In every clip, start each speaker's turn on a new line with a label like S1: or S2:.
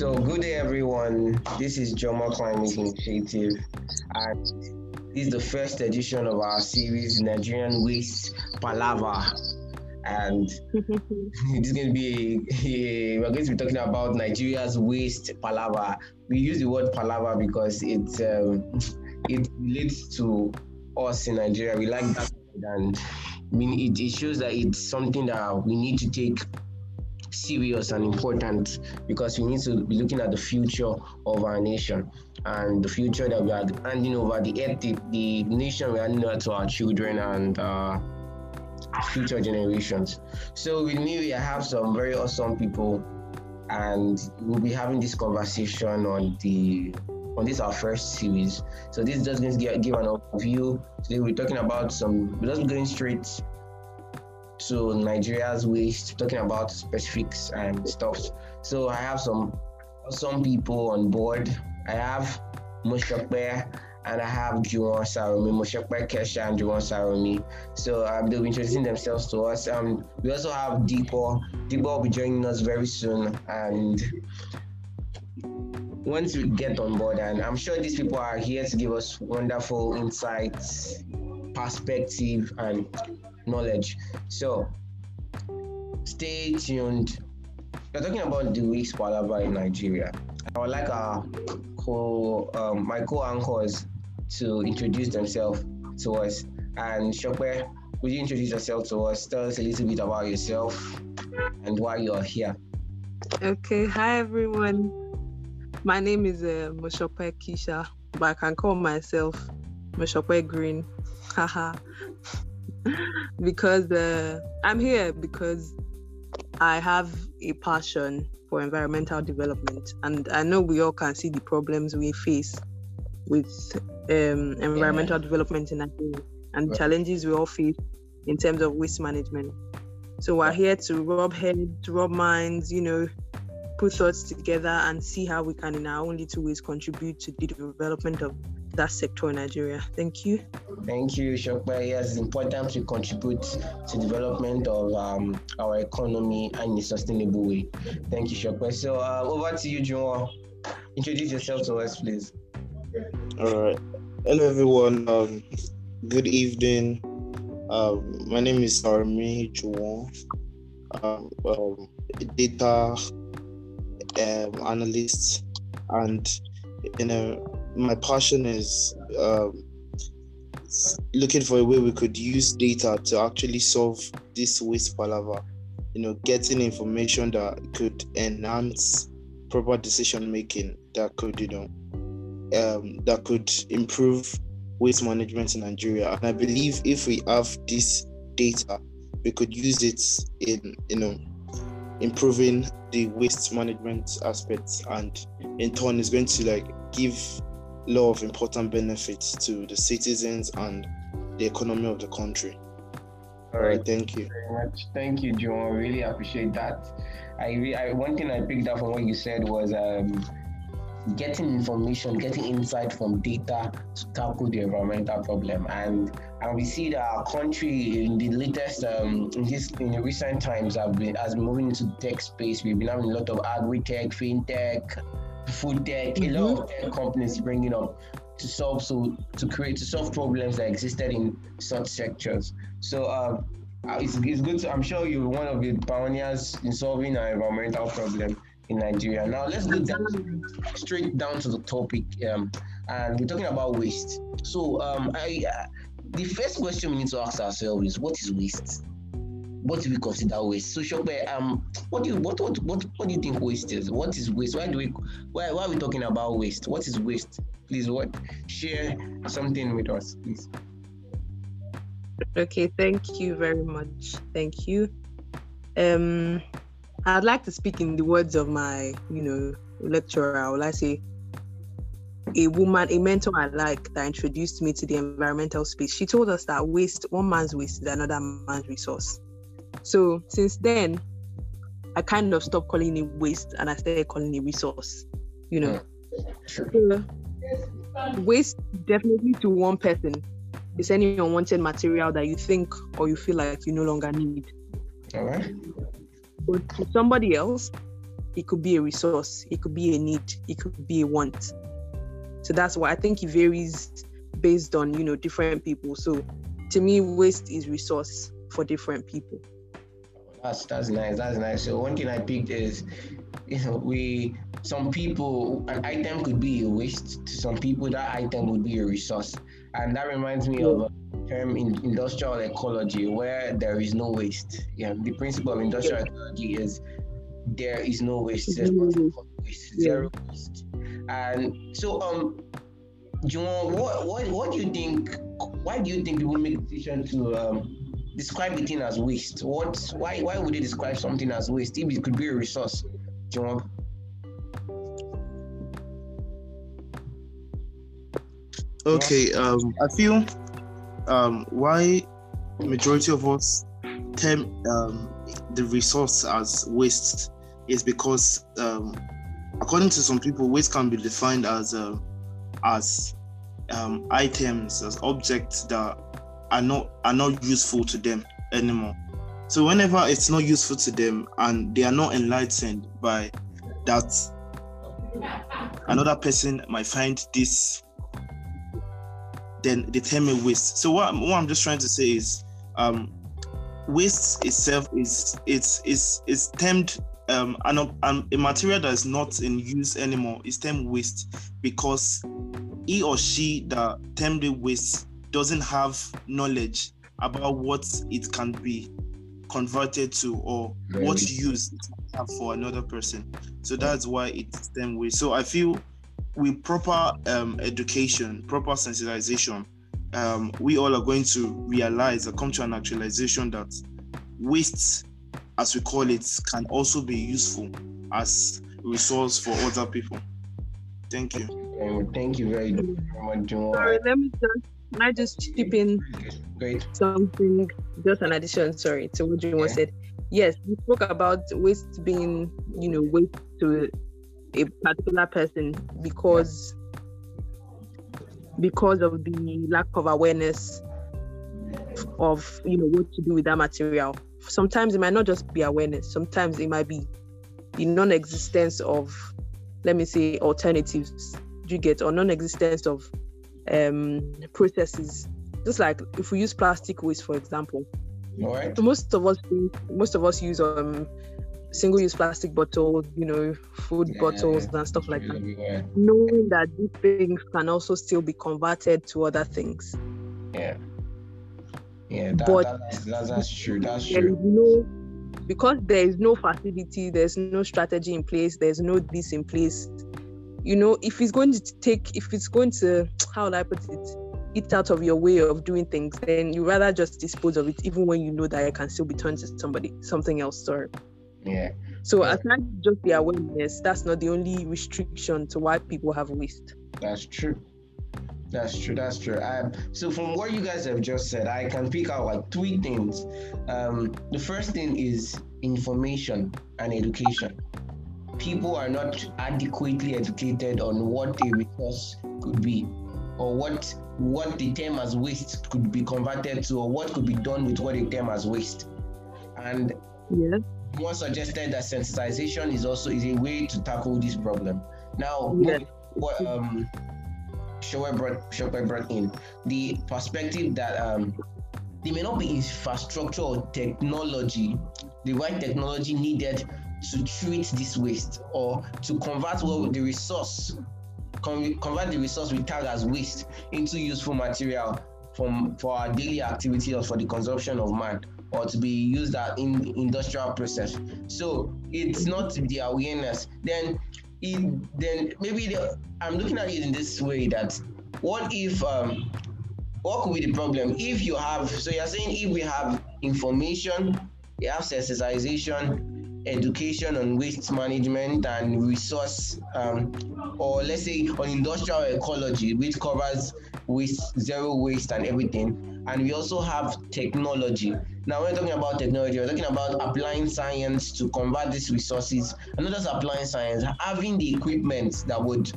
S1: So, good day, everyone. This is Joma Climate Initiative, and this is the first edition of our series, Nigerian Waste Palava. And this is going to be a, we're going to be talking about Nigeria's waste palava. We use the word palava because it um, it relates to us in Nigeria. We like that, and I mean it, it shows that it's something that we need to take serious and important because we need to be looking at the future of our nation and the future that we are handing over the the, the nation we're handing over to our children and uh, future generations. So with me, we have some very awesome people, and we'll be having this conversation on the on this our first series. So this is just going to give, give an overview. Today we're talking about some. We're just going straight to Nigeria's waste, talking about specifics and stuff. So I have some some people on board. I have Mushakbe and I have Juwon Saromi, Mushakbe Kesha and Juwon Saromi. So um, they'll be introducing themselves to us. Um, we also have Dipo. Dipo will be joining us very soon and once we get on board and I'm sure these people are here to give us wonderful insights, perspective and knowledge. So stay tuned. We're talking about the week's palava in Nigeria. I would like our co um, my co-anchors to introduce themselves to us. And Shokwe, would you introduce yourself to us? Tell us a little bit about yourself and why you're here.
S2: Okay, hi everyone. My name is uh, Moshope Kisha, but I can call myself Moshope Green. Haha. because uh, I'm here because I have a passion for environmental development, and I know we all can see the problems we face with um, environmental yeah. development in Nigeria and right. challenges we all face in terms of waste management. So we're here to rub heads, rub minds, you know, put thoughts together and see how we can, in our own little ways, contribute to the development of that sector in Nigeria. Thank you.
S1: Thank you, Shokpa. Yes, it's important to contribute to development of um, our economy in a sustainable way. Thank you, Shokpa. So uh, over to you, Juwon. Introduce yourself to us, please.
S3: All right. Hello, everyone. Um, good evening. Um, my name is Armi Juwon. Um, um, data um, analyst, and you know my passion is um, looking for a way we could use data to actually solve this waste palava. You know, getting information that could enhance proper decision making that could, you know, um, that could improve waste management in Nigeria. And I believe if we have this data, we could use it in, you know, improving the waste management aspects, and in turn, is going to like give a lot of important benefits to the citizens and the economy of the country.
S1: All right, thank you very much. Thank you, John. I really appreciate that. I, I one thing I picked up from what you said was um, getting information, getting insight from data to tackle the environmental problem. And and we see that our country in the latest um, in this in the recent times have been has been moving into tech space. We've been having a lot of agri tech, fintech, food tech, mm-hmm. a lot of tech companies bringing up to solve so to create to solve problems that existed in such sectors. So um, uh, it's, it's good to, I'm sure you're one of the pioneers in solving an environmental problem in Nigeria. Now let's go down, straight down to the topic, um, and we're talking about waste. So um, I, uh, the first question we need to ask ourselves is, what is waste? what do we consider waste? So Shokbe, um, what do you what, what what what do you think waste is? What is waste? Why do we why why are we talking about waste? What is waste? Please what share something with us, please.
S2: Okay, thank you very much. Thank you. Um I'd like to speak in the words of my, you know, lecturer, will I say a woman, a mentor I like that introduced me to the environmental space. She told us that waste, one man's waste is another man's resource. So since then, I kind of stopped calling it waste and I started calling it resource. You know, hmm. sure. so, waste definitely to one person is any unwanted material that you think or you feel like you no longer need.
S1: All right.
S2: But to somebody else, it could be a resource, it could be a need, it could be a want. So that's why I think it varies based on you know different people. So to me, waste is resource for different people.
S1: That's that's nice. That's nice. So one thing I picked is, you know, we some people an item could be a waste. To some people, that item would be a resource, and that reminds me of a term in industrial ecology where there is no waste. Yeah, the principle of industrial ecology is there is no waste. There's waste, zero waste. And so, um, what what what do you think? Why do you think people make a decision to um describe the thing as waste? What? Why? Why would they describe something as waste if it could be a resource? John.
S3: Okay. Um, I feel um why majority of us term um the resource as waste is because um according to some people waste can be defined as uh, as um, items as objects that are not are not useful to them anymore. So whenever it's not useful to them and they are not enlightened by that, another person might find this, then they term it waste. So what, what I'm just trying to say is, um, waste itself is it's is is termed um, an, an, a material that is not in use anymore is termed waste because he or she that termed it waste doesn't have knowledge about what it can be converted to or Very what use it have for another person. So that's why it's termed waste. So I feel with proper um, education, proper sensitization, um, we all are going to realize or come to an actualization that waste as we call it, can also be useful as resource for other people. Thank you.
S1: Um, thank you very much.
S2: Sorry, let me just can I just chip in
S1: Great.
S2: something, just an addition, sorry, to what you yeah. said. Yes, we spoke about waste being, you know, waste to a particular person because because of the lack of awareness of you know what to do with that material. Sometimes it might not just be awareness. Sometimes it might be the non-existence of let me say alternatives. You get? Or non-existence of um processes. Just like if we use plastic waste for example.
S1: All right.
S2: most of us most of us use um single-use plastic bottles you know food yeah, bottles and stuff like that yeah. knowing that these things can also still be converted to other things
S1: yeah yeah, that, but that, that's, that's true. That's true.
S2: no because there is no facility, there's no strategy in place, there's no this in place. You know, if it's going to take, if it's going to, how would I put it, eat out of your way of doing things, then you rather just dispose of it, even when you know that it can still be turned to somebody, something else. Sorry.
S1: Yeah.
S2: So yeah. aside just the awareness, that's not the only restriction to why people have waste.
S1: That's true. That's true. That's true. Um, so from what you guys have just said, I can pick out like three things. Um, the first thing is information and education. People are not adequately educated on what a resource could be, or what what the term as waste could be converted to, or what could be done with what a term as waste. And
S2: yeah.
S1: One suggested that sensitization is also is a way to tackle this problem. Now,
S2: yeah.
S1: what um Shower brought, brought in the perspective that um, there may not be infrastructure or technology, the right technology needed to treat this waste or to convert what the resource, convert the resource we tag as waste into useful material from for our daily activity or for the consumption of man or to be used in industrial process. So it's not the awareness. Then it, then maybe the, I'm looking at it in this way that what if um, what could be the problem if you have so you're saying if we have information we have sensitization education on waste management and resource um, or let's say on industrial ecology which covers waste zero waste and everything. And we also have technology. Now when we're talking about technology we're talking about applying science to convert these resources and not just applying science having the equipment that would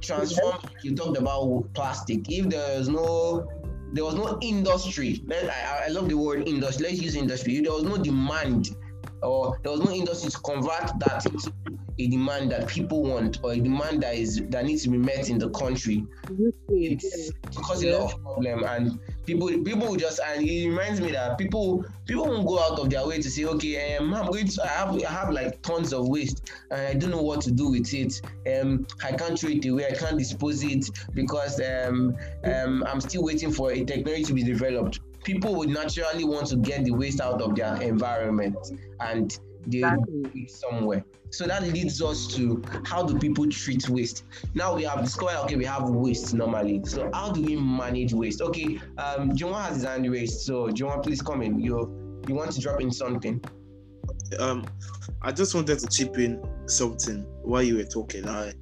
S1: transform you talked about plastic. If there's no there was no industry I, I love the word industry let's use industry. There was no demand or there was no industry to convert that into a demand that people want or a demand that is that needs to be met in the country, it's cause a lot of problem and people people just and it reminds me that people people won't go out of their way to say okay um, i'm going to i have i have like tons of waste and i don't know what to do with it. Um i can't throw it away. I can't dispose it because um um i'm still waiting for a technology to be developed people would naturally want to get the waste out of their environment and they exactly. it somewhere. So that leads us to how do people treat waste? Now we have discovered okay, we have waste normally. So how do we manage waste? Okay, um Juma has his hand raised. So Juma, please come in. You you want to drop in something?
S3: Um I just wanted to chip in something while you were talking. I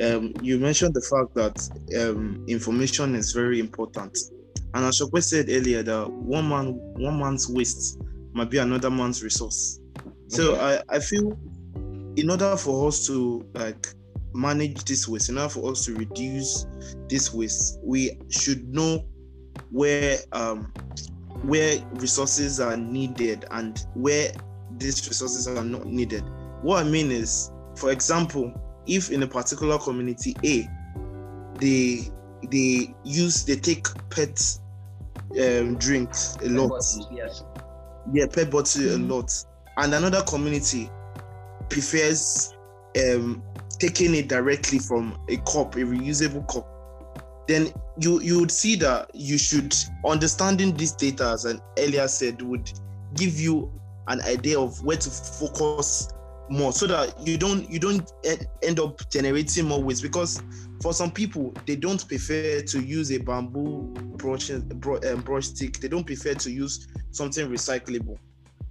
S3: um you mentioned the fact that um information is very important. And as Shokwe said earlier that one man one man's waste might be another man's resource. So I, I feel in order for us to like manage this waste, in order for us to reduce this waste, we should know where um where resources are needed and where these resources are not needed. What I mean is, for example, if in a particular community A, they they use they take pet um, drinks a lot.
S1: yes.
S3: Yeah, pet bottle mm-hmm. a lot and another community prefers um, taking it directly from a cup, a reusable cup, then you you would see that you should understanding this data, as an earlier said, would give you an idea of where to focus more, so that you don't you don't end up generating more waste. Because for some people, they don't prefer to use a bamboo brush um, brush stick. They don't prefer to use something recyclable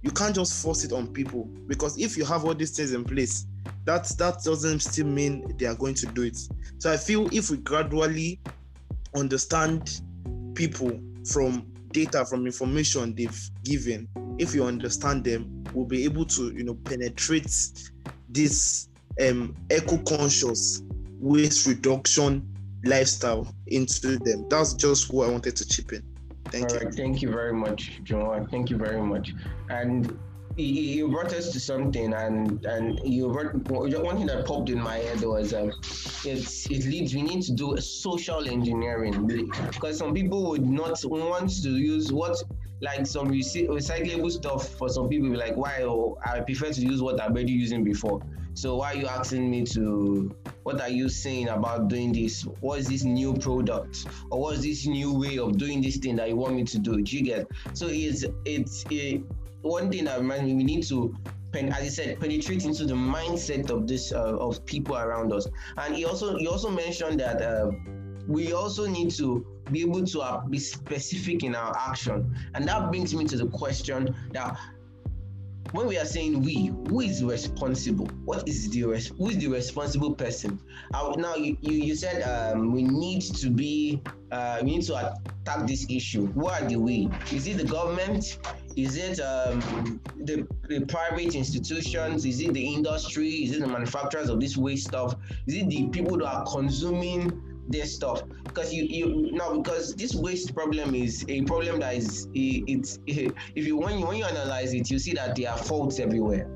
S3: you can't just force it on people because if you have all these things in place that that doesn't still mean they are going to do it so i feel if we gradually understand people from data from information they've given if you understand them we'll be able to you know penetrate this um eco-conscious waste reduction lifestyle into them that's just what i wanted to chip in Thank All you. Right,
S1: thank you very much, Joan. Thank you very much. And you brought us to something, and and you brought one thing that popped in my head was um, it's it leads. We need to do a social engineering because some people would not want to use what like some recyclable stuff for some people like why oh, I prefer to use what I'm already using before. So why are you asking me to? What are you saying about doing this? What is this new product, or what is this new way of doing this thing that you want me to do? Do you get? So it's it's it, one thing that reminds me we need to as I said, penetrate into the mindset of this uh, of people around us. And he also he also mentioned that uh, we also need to be able to uh, be specific in our action, and that brings me to the question that when we are saying we, who is responsible? What is the res- who is the responsible person? Now you, you, you said um, we need to be uh, we need to attack this issue. Who are the we? Is it the government? Is it um, the, the private institutions? Is it the industry? Is it the manufacturers of this waste stuff? Is it the people that are consuming this stuff. Because you you now because this waste problem is a problem that is it's it, if you when you when you analyze it you see that there are faults everywhere.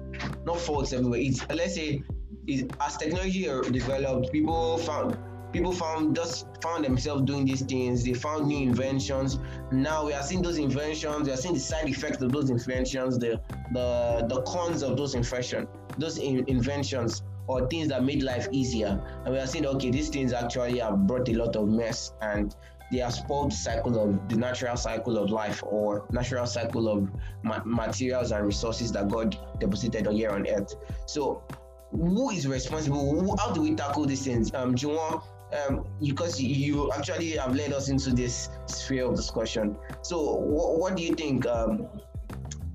S1: Not faults everywhere. It's let's say it, as technology developed people found people found just found themselves doing these things. They found new inventions. Now we are seeing those inventions. We are seeing the side effects of those inventions the the the cons of those invention those in, inventions or things that made life easier. And we are saying, okay, these things actually have brought a lot of mess and they have spoiled the cycle of the natural cycle of life or natural cycle of ma- materials and resources that God deposited here on earth. So, who is responsible? How do we tackle these things? Um, Juwon, um, because you actually have led us into this sphere of discussion. So, what, what do you think? Um,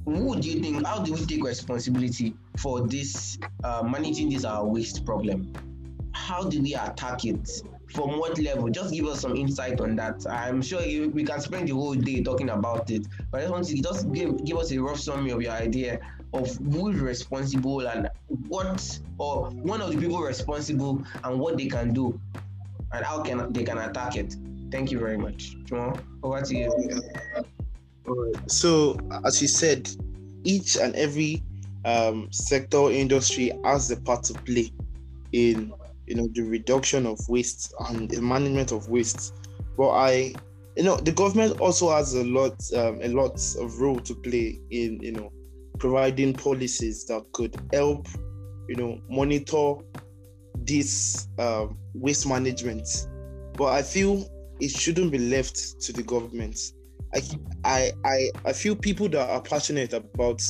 S1: who do you think? How do we take responsibility for this uh, managing this our waste problem? How do we attack it? From what level? Just give us some insight on that. I'm sure you, we can spend the whole day talking about it, but I just want to just give, give us a rough summary of your idea of who is responsible and what, or one of the people responsible and what they can do, and how can they can attack it. Thank you very much. Jamal, over to you.
S3: Right. So, as you said, each and every um, sector industry has a part to play in you know the reduction of waste and the management of waste. But I, you know, the government also has a lot um, a lot of role to play in you know providing policies that could help you know monitor this um, waste management. But I feel it shouldn't be left to the government. I, I, I, feel people that are passionate about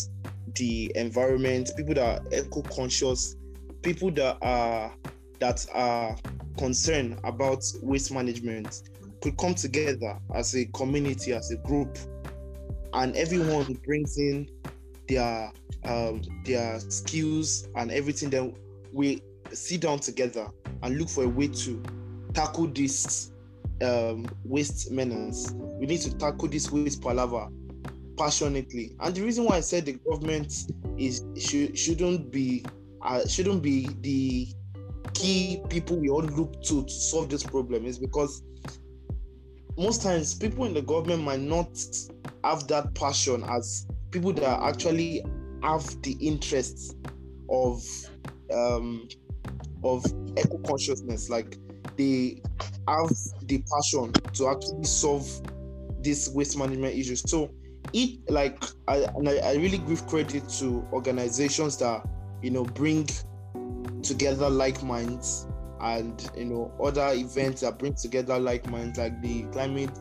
S3: the environment, people that are eco-conscious, people that are that are concerned about waste management could come together as a community, as a group, and everyone brings in their um, their skills and everything. Then we sit down together and look for a way to tackle this um, waste menace. We need to tackle this waste palaver passionately. And the reason why I said the government is should, shouldn't be uh, shouldn't be the key people we all look to to solve this problem is because most times people in the government might not have that passion as people that actually have the interests of um, of eco consciousness. Like they have the passion to actually solve this waste management issues. So it like I and I, really give credit to organizations that you know bring together like minds and you know other events that bring together like minds like the climate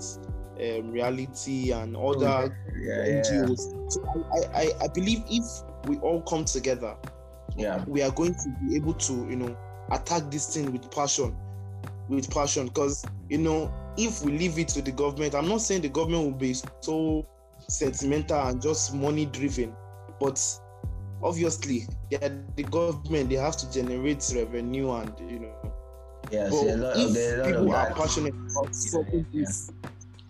S3: um, reality and other oh, yeah, NGOs. Yeah. So I, I, I believe if we all come together,
S1: yeah,
S3: we are going to be able to you know attack this thing with passion, with passion. Because you know if we leave it to the government, I'm not saying the government will be so sentimental and just money driven, but obviously the government they have to generate revenue and you know
S1: a lot,
S3: if people are passionate about solving yeah. this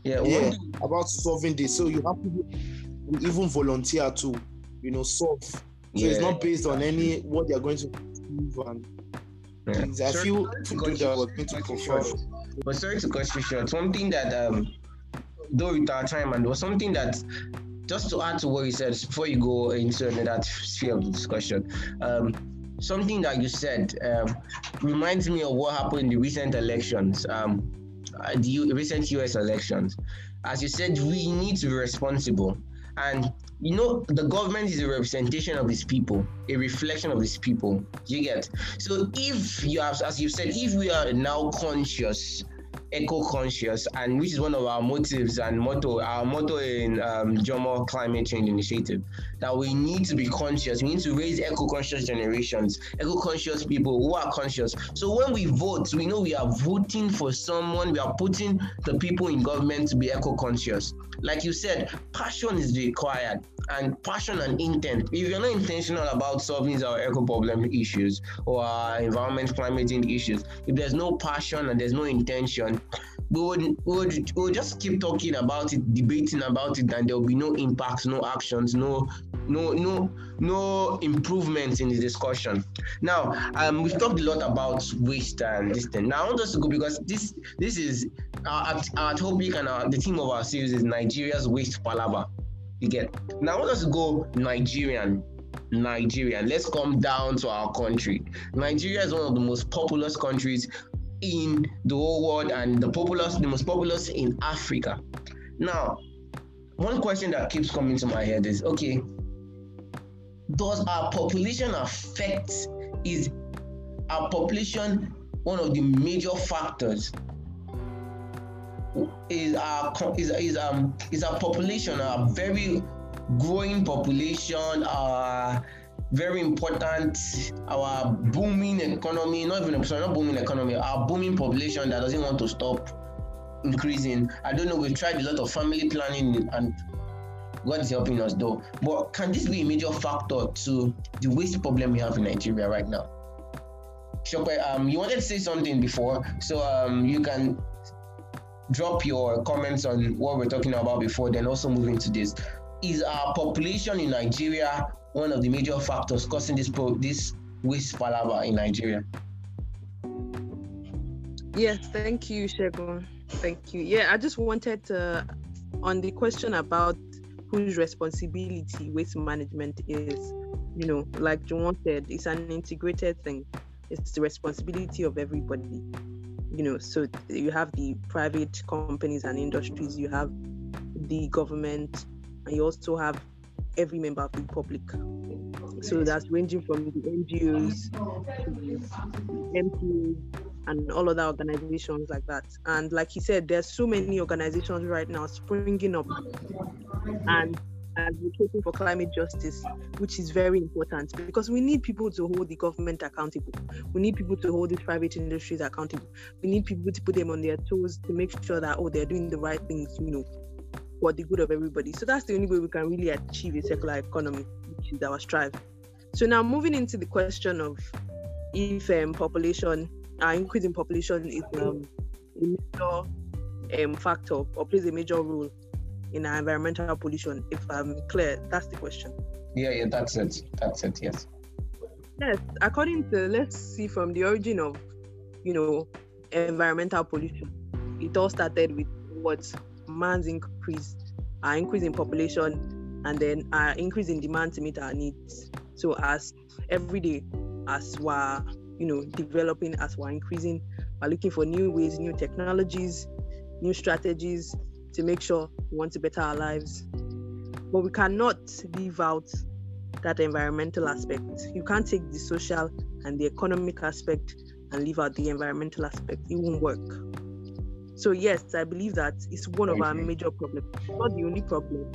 S1: yeah,
S3: yeah about solving this so you have to even volunteer to you know solve so yeah. it's not based on any what they're going to do and yeah. I feel to do that was going to confirm.
S1: But sorry to cut you short. Something that um though with our time and was something that just to add to what you said before you go into another sphere of discussion, um, something that you said um, reminds me of what happened in the recent elections, um, uh, the recent US elections. As you said, we need to be responsible. And you know, the government is a representation of its people, a reflection of its people. You get so if you have, as you said, if we are now conscious eco-conscious, and which is one of our motives and motto, our motto in um, Jomo Climate Change Initiative, that we need to be conscious. We need to raise eco-conscious generations, eco-conscious people who are conscious. So when we vote, we know we are voting for someone. We are putting the people in government to be eco-conscious. Like you said, passion is required, and passion and intent. If you're not intentional about solving our eco problem issues or our environment climate change issues, if there's no passion and there's no intention, we would, we would, we would just keep talking about it, debating about it, and there will be no impacts, no actions, no no no no improvements in the discussion. Now, um, we've talked a lot about waste and this thing. Now, I want us to go because this this is our, our topic and our, the theme of our series is Nigeria's waste palaver. You get now. I want us to go Nigerian. Nigerian. Let's come down to our country. Nigeria is one of the most populous countries in the whole world and the populous, the most populous in Africa. Now, one question that keeps coming to my head is okay, does our population affect is our population one of the major factors is our is, is um is our population a very growing population our very important our booming economy not even sorry not booming economy our booming population that doesn't want to stop increasing i don't know we've tried a lot of family planning and God is helping us though. But can this be a major factor to the waste problem we have in Nigeria right now? Shokwe, um, you wanted to say something before, so um, you can drop your comments on what we're talking about before, then also move into this. Is our population in Nigeria one of the major factors causing this pro- this waste palaver in Nigeria?
S2: Yes, thank you, Shegun. Thank you. Yeah, I just wanted to on the question about whose responsibility waste management is. You know, like Juwon said, it's an integrated thing. it's the responsibility of everybody. You know, so you have the private companies and industries, you have the government, and you also have every member of the public. So that's ranging from the NGOs, MPs, and all other organizations like that. And like he said, there's so many organizations right now springing up and advocating for climate justice, which is very important because we need people to hold the government accountable. We need people to hold the private industries accountable. We need people to put them on their toes to make sure that oh they're doing the right things, you know, for the good of everybody. So that's the only way we can really achieve a circular economy, which is our strive. So now moving into the question of if um, population, uh, increase in population is um, a major um, factor or plays a major role in our environmental pollution. If I'm clear, that's the question.
S1: Yeah, yeah, that's it. That's it. Yes.
S2: Yes, according to let's see from the origin of, you know, environmental pollution, it all started with what man's increase, our increase in population, and then our increase in demand to meet our needs. So as every day, as we're you know developing, as we're increasing, we're looking for new ways, new technologies, new strategies to make sure we want to better our lives. But we cannot leave out that environmental aspect. You can't take the social and the economic aspect and leave out the environmental aspect. It won't work. So yes, I believe that it's one of our major problems. Not the only problem,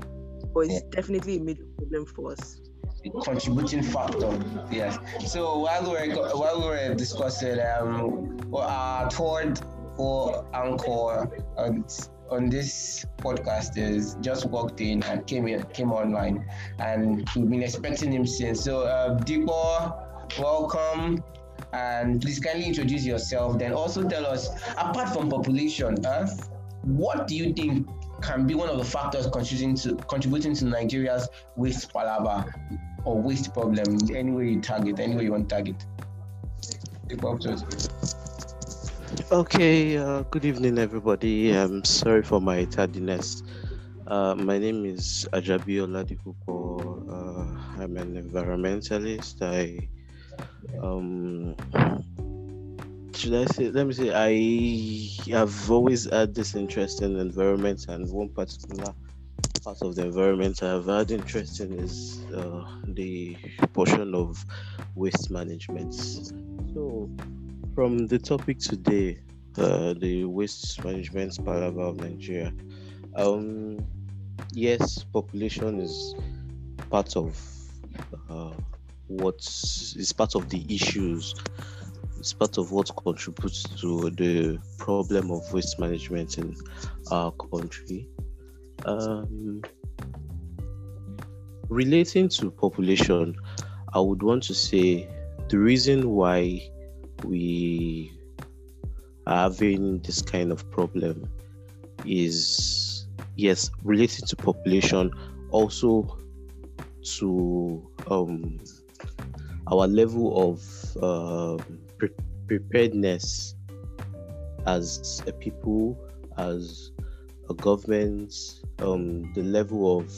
S2: but it's definitely a major problem for us.
S1: contributing factor, yes. So while we were while we were discussing, um, our third or anchor on, on this podcast is just walked in and came in, came online, and we've been expecting him since. So, uh, Dipo, welcome and please kindly introduce yourself. Then also tell us, apart from population, uh, what do you think can be one of the factors contributing to contributing to Nigeria's waste palava or waste problem? Any way you target, any way you want to target.
S4: Okay, uh, good evening, everybody. I'm sorry for my tardiness. Uh, my name is Ajabi Oladipupo. Uh, I'm an environmentalist. I um should I say let me say I have always had this interest in environment and one particular part of the environment I've had interest in is uh, the portion of waste management. So from the topic today, uh, the waste management palava of Nigeria. Um yes, population is part of uh, what is part of the issues it's part of what contributes to the problem of waste management in our country um, relating to population i would want to say the reason why we are having this kind of problem is yes related to population also to um, our level of uh, pre- preparedness as a people, as a government, um, the level of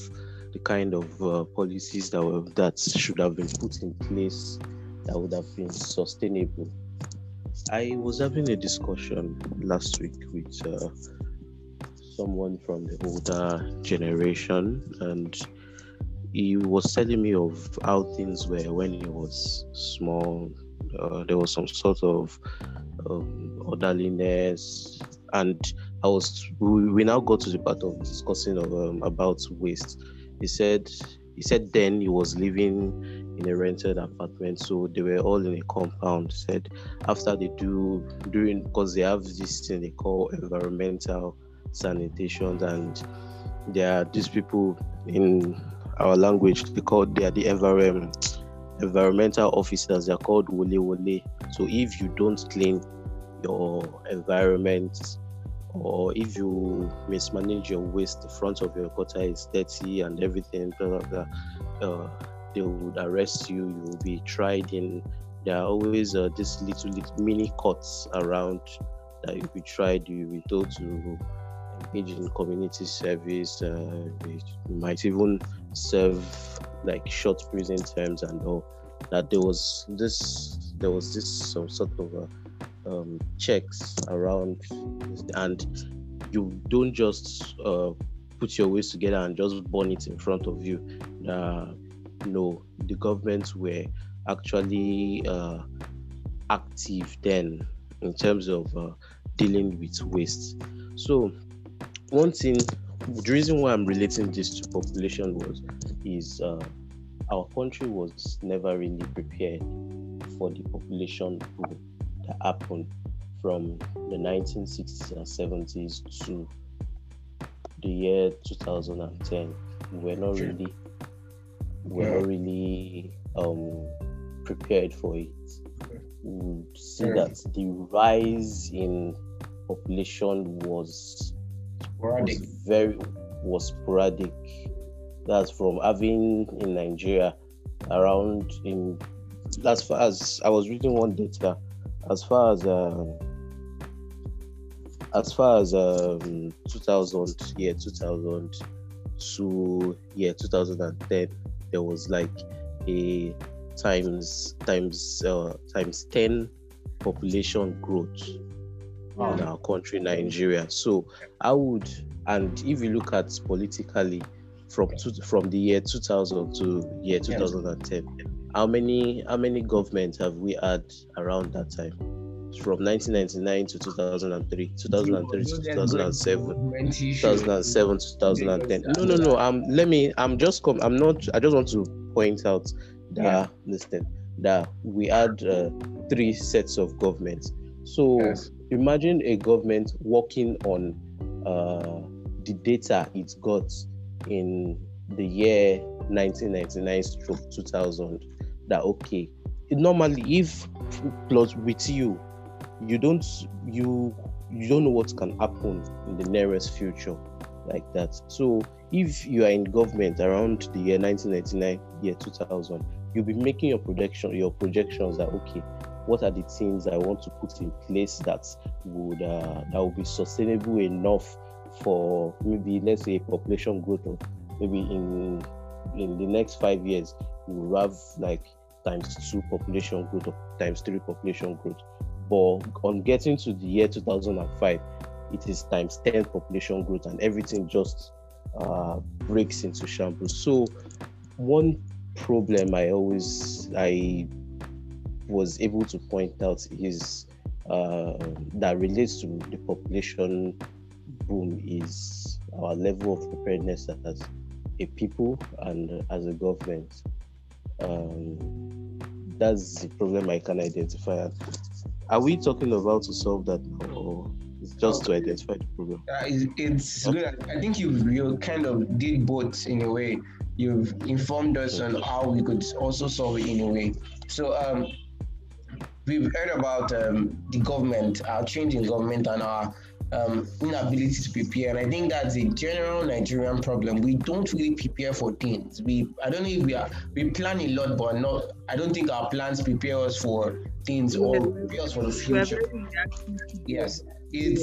S4: the kind of uh, policies that were, that should have been put in place that would have been sustainable. I was having a discussion last week with uh, someone from the older generation, and he was telling me of how things were when he was small. Uh, there was some sort of um, orderliness, and I was. We, we, now got to the part of discussing of um, about waste. He said he said then he was living in a rented apartment, so they were all in a compound. Said after they do during because they have this thing they call environmental sanitation, and there are these people in our language, they call they are the environment environmental officers. They're called wole wole. So if you don't clean your environment, or if you mismanage your waste, the front of your gutter is dirty and everything, blah blah blah. Uh, they would arrest you. You will be tried in. There are always uh, these little, little mini courts around that you'll be tried. You'll be told to engage in community service. Uh, might even serve like short prison terms and all. That there was this there was this some sort of uh, um, checks around, and you don't just uh, put your waste together and just burn it in front of you. Uh, no, the governments were actually uh, active then in terms of uh, dealing with waste. So, one thing, the reason why I'm relating this to population was is uh, our country was never really prepared for the population boom that happened from the 1960s and 70s to the year 2010. We're not really we're not really um, prepared for it. We see that the rise in population was, was very was sporadic. That's from having in Nigeria around in as far as I was reading one data, as far as um, as far as um, 2000 yeah 2000 to year 2010 there was like a times times uh, times 10 population growth wow. in our country nigeria so i would and if you look at politically from two, from the year 2000 to year 2010 yes. How many how many governments have we had around that time? From 1999 to 2003 2003 to 2007 2007 to 2010 no no no um let me i'm just come i'm not i just want to point out that yeah. listen that we had uh, three sets of governments. So yes. imagine a government working on uh, the data it got in the year 1999 stroke 2000 that okay normally if plus with you you don't you you don't know what can happen in the nearest future like that. So if you are in government around the year 1999 year 2000 you'll be making your projection your projections that okay what are the things i want to put in place that would uh, that will be sustainable enough for maybe let's say population growth of maybe in in the next five years we will have like times two population growth or times three population growth. But on getting to the year 2005, it is times 10 population growth and everything just uh, breaks into shambles. So one problem I always I was able to point out is uh, that relates to the population boom is our level of preparedness as a people and as a government. Um, that's the problem I can identify. Are we talking about to solve that now, or just to identify the problem?
S1: Uh, it's, it's okay. good. I think you you kind of did both in a way. You've informed us on how we could also solve it in a way. So um, we've heard about um, the government, our change in government, and our um, inability to prepare. And I think that's a general Nigerian problem. We don't really prepare for things. We I don't know if we are we plan a lot, but not I don't think our plans prepare us for things or prepare us for the future. Yes. It's,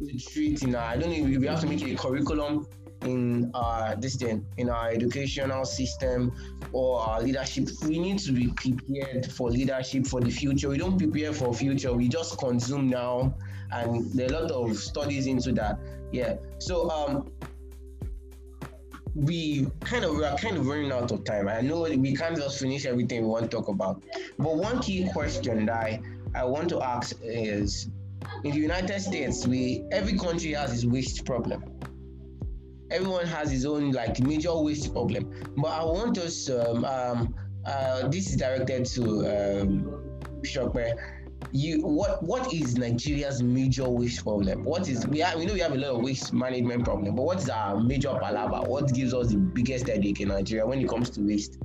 S1: it's treating I don't know if we have to make a curriculum in our this thing in our educational system or our leadership we need to be prepared for leadership for the future we don't prepare for future we just consume now and there are a lot of studies into that. Yeah. So um we kind of we are kind of running out of time. I know we can't just finish everything we want to talk about. But one key question that i, I want to ask is in the united states we every country has its waste problem. Everyone has his own like major waste problem. But I want us um, um uh, this is directed to um Shokwe. You what what is Nigeria's major waste problem? What is we have we know we have a lot of waste management problem, but what is our major palava? What gives us the biggest headache in Nigeria when it comes to waste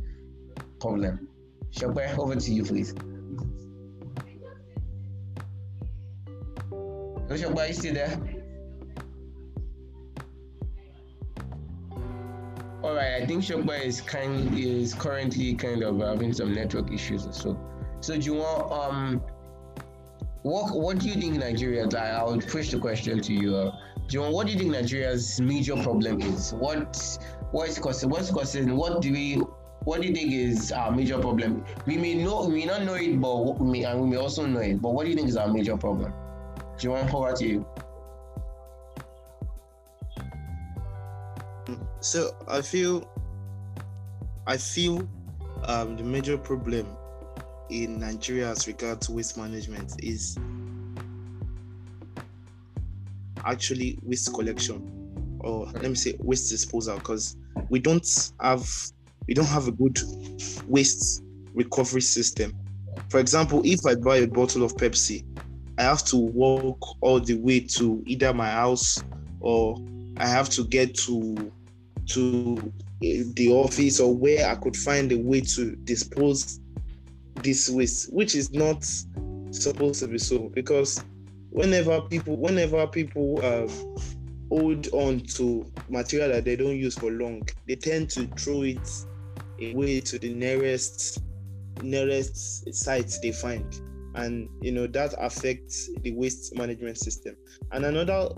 S1: problem? Shokwe, over to you, please. Shokwe, are you still there? All right, I think Shokba is kind is currently kind of having some network issues or so. So do you want um what what do you think Nigeria? I will push the question to you. Uh, John, what do you think Nigeria's major problem is? What what is causing what's causing what do we what do you think is our major problem? We may know, we may not know it, but we may, and we may also know it. But what do you think is our major problem? To over to you?
S3: So I feel, I feel, um, the major problem in Nigeria as regards to waste management is actually waste collection, or let me say waste disposal, because we don't have we don't have a good waste recovery system. For example, if I buy a bottle of Pepsi, I have to walk all the way to either my house or I have to get to to eh, the office or where I could find a way to dispose this waste, which is not supposed to be so. Because whenever people, whenever people uh, hold on to material that they don't use for long, they tend to throw it away to the nearest nearest site they find. And you know that affects the waste management system. And another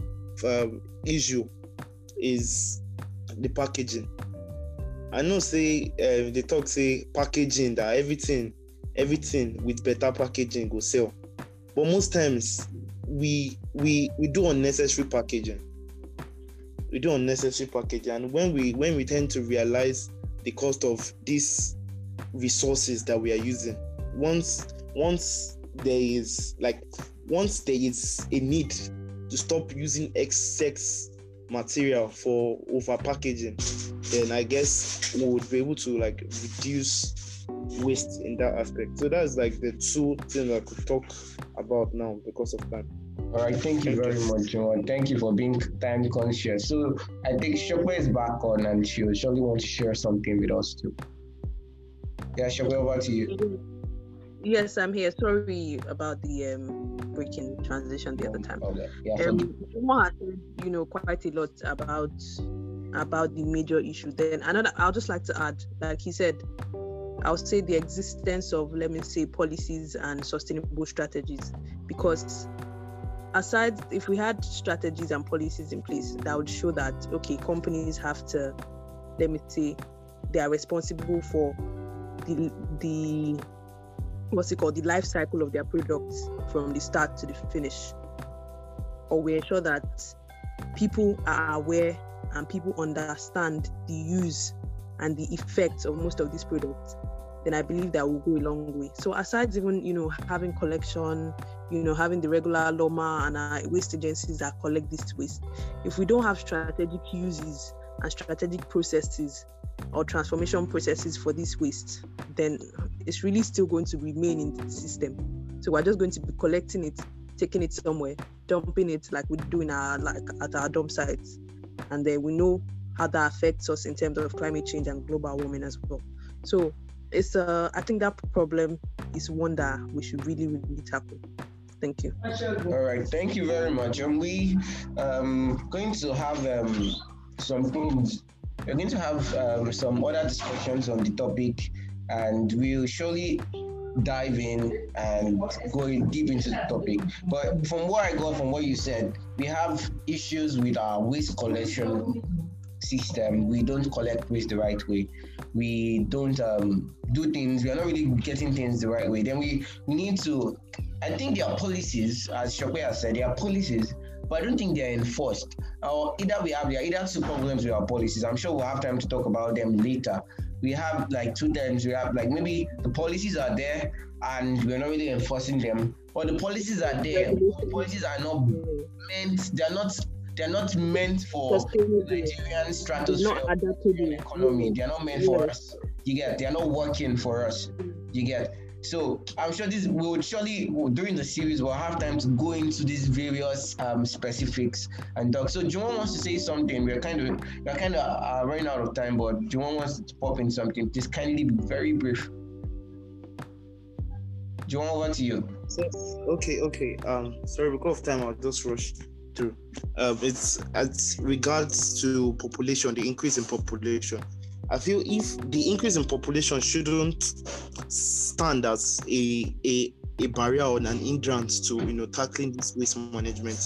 S3: um, issue is the packaging. I know say uh, they talk say packaging that everything everything with better packaging go sell. But most times we we we do unnecessary packaging. We do unnecessary packaging. And when we when we tend to realize the cost of these resources that we are using once once there is like once there is a need to stop using excess material for over packaging then i guess we would be able to like reduce waste in that aspect so that's like the two things i could talk about now because of time
S1: all right, thank you very much, John. Thank you for being time conscious. So I think Shokwe is back on and she'll surely want to share something with us too. Yeah, Shokwe, over to you.
S2: Yes, I'm here. Sorry about the um, breaking transition the other time. Okay. Yeah, um, you know, quite a lot about about the major issue. Then another, I'll just like to add, like he said, I'll say the existence of, let me say, policies and sustainable strategies, because aside if we had strategies and policies in place that would show that okay companies have to let me say they are responsible for the the what's it called the life cycle of their products from the start to the finish. Or we ensure that people are aware and people understand the use and the effects of most of these products then I believe that will go a long way. So aside even you know having collection, you know having the regular LAWMA and our waste agencies that collect this waste, if we don't have strategic uses and strategic processes or transformation processes for this waste, then it's really still going to remain in the system. So we're just going to be collecting it, taking it somewhere, dumping it like we do in our like at our dump sites, and then we know how that affects us in terms of climate change and global warming as well. So it's uh I think that problem is one that we should really really tackle. Thank you.
S1: All right, thank you very much. And we um going to have um some things. We're going to have um, some other discussions on the topic, and we'll surely dive in and go in deep into the topic. But from what I got from what you said, we have issues with our waste collection system. We don't collect waste the right way. We don't um, do things. We are not really getting things the right way. Then we we need to. I think there are policies, as Shokwe has said, there are policies, but I don't think they're enforced. Or either we have there are either two problems with our policies. I'm sure we'll have time to talk about them later. We have like two times. We have like maybe the policies are there and we're not really enforcing them. But the policies are there. The policies are not meant. They're not they're not meant for Nigerian stratosphere economy. They're not meant for us. You get? They're not working for us. You get? So I'm sure this we would surely during the series we'll have time to go into these various um, specifics and talk. So Juwon wants to say something. We're kind of we're kind of uh, running out of time, but Juwon wants to pop in something. Just kindly be very brief. Juwon, over to you.
S3: So, okay, okay. Um, sorry, because of time, I'll just rush through. Um, it's as regards to population, the increase in population. I feel if the increase in population shouldn't stand as a a, a barrier or an hindrance to you know tackling this waste management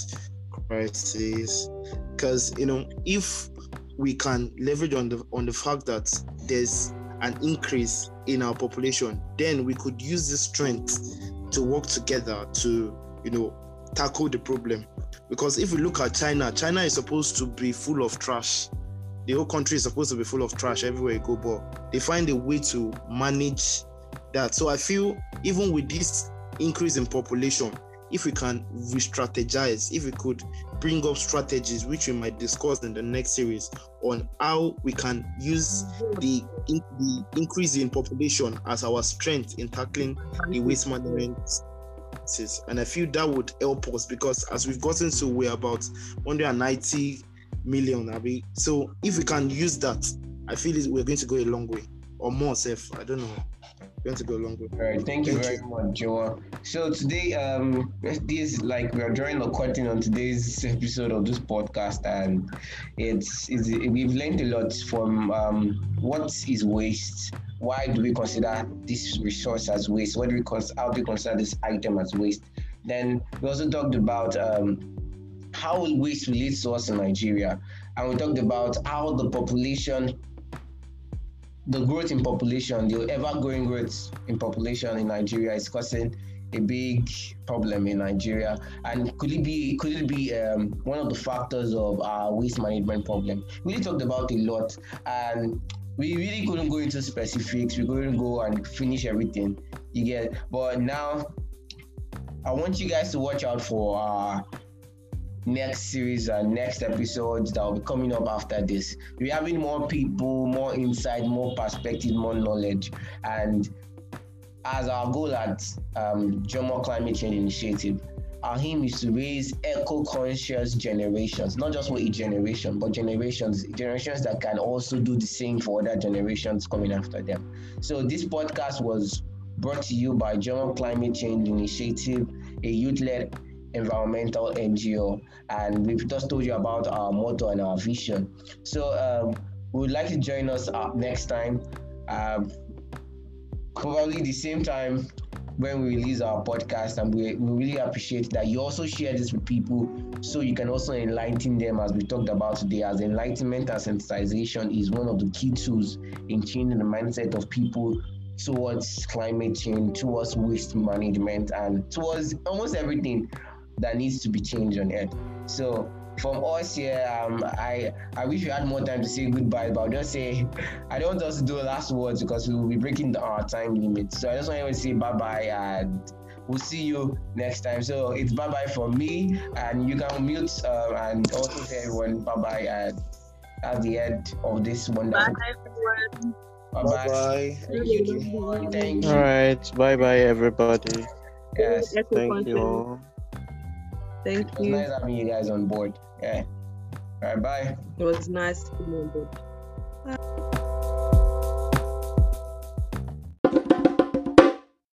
S3: crisis, because you know if we can leverage on the on the fact that there's an increase in our population, then we could use this strength to work together to, you know, tackle the problem. Because if we look at China, China is supposed to be full of trash. The whole country is supposed to be full of trash everywhere you go, but they find a way to manage that. So I feel even with this increase in population, if we can re-strategize, if we could bring up strategies which we might discuss in the next series on how we can use the, in, the increase in population as our strength in tackling the waste management and I feel that would help us because as we've gotten to we're about 190 million, Abby. So if we can use that, I feel we're going to go a long way or more safe. I don't know going to go a long way.
S1: All right, thank you thank very you. much, Joa. So today, um, this like we are drawing the curtain on today's episode of this podcast, and it's, it's we've learned a lot from um, what is waste. Why do we consider this resource as waste? What do we cons- how do we consider this item as waste? Then we also talked about um, how waste relates to us in Nigeria, and we talked about how the population the growth in population, the ever growing growth in population in Nigeria is causing a big problem in Nigeria. And could it be could it be um, one of the factors of our waste management problem? We talked about a lot, and we really couldn't go into specifics. We couldn't go and finish everything. You get, but now I want you guys to watch out for our next series and next episodes that will be coming up after this. We're having more people, more insight, more perspective, more knowledge. And as our goal at um, Jomo Climate Change Initiative, our aim is to raise eco-conscious generations, not just for a generation, but generations, generations that can also do the same for other generations coming after them. So this podcast was brought to you by Jomo Climate Change Initiative, a youth-led environmental NGO, and we've just told you about our motto and our vision. So um, we would like to join us up next time, um, probably the same time when we release our podcast, and we, we really appreciate that you also share this with people so you can also enlighten them as we talked about today. As enlightenment and sensitization is one of the key tools in changing the mindset of people towards climate change, towards waste management, and towards almost everything that needs to be changed on earth. So from us here, um, I I wish we had more time to say goodbye, but I'll just say I don't want us to do last words because we will be breaking our time limit. So I just want to say bye bye and we'll see you next time. So it's bye bye for me, and you can mute uh, and also say everyone bye bye and at the end of this wonderful.
S2: Bye everyone.
S3: Bye bye.
S1: Thank you. Thank you.
S4: All right. Bye bye, everybody.
S1: Yes.
S4: Thank you.
S2: Thank
S1: it was
S2: you.
S1: nice having you guys on board. Yeah. All right, bye.
S2: It was nice to be on board.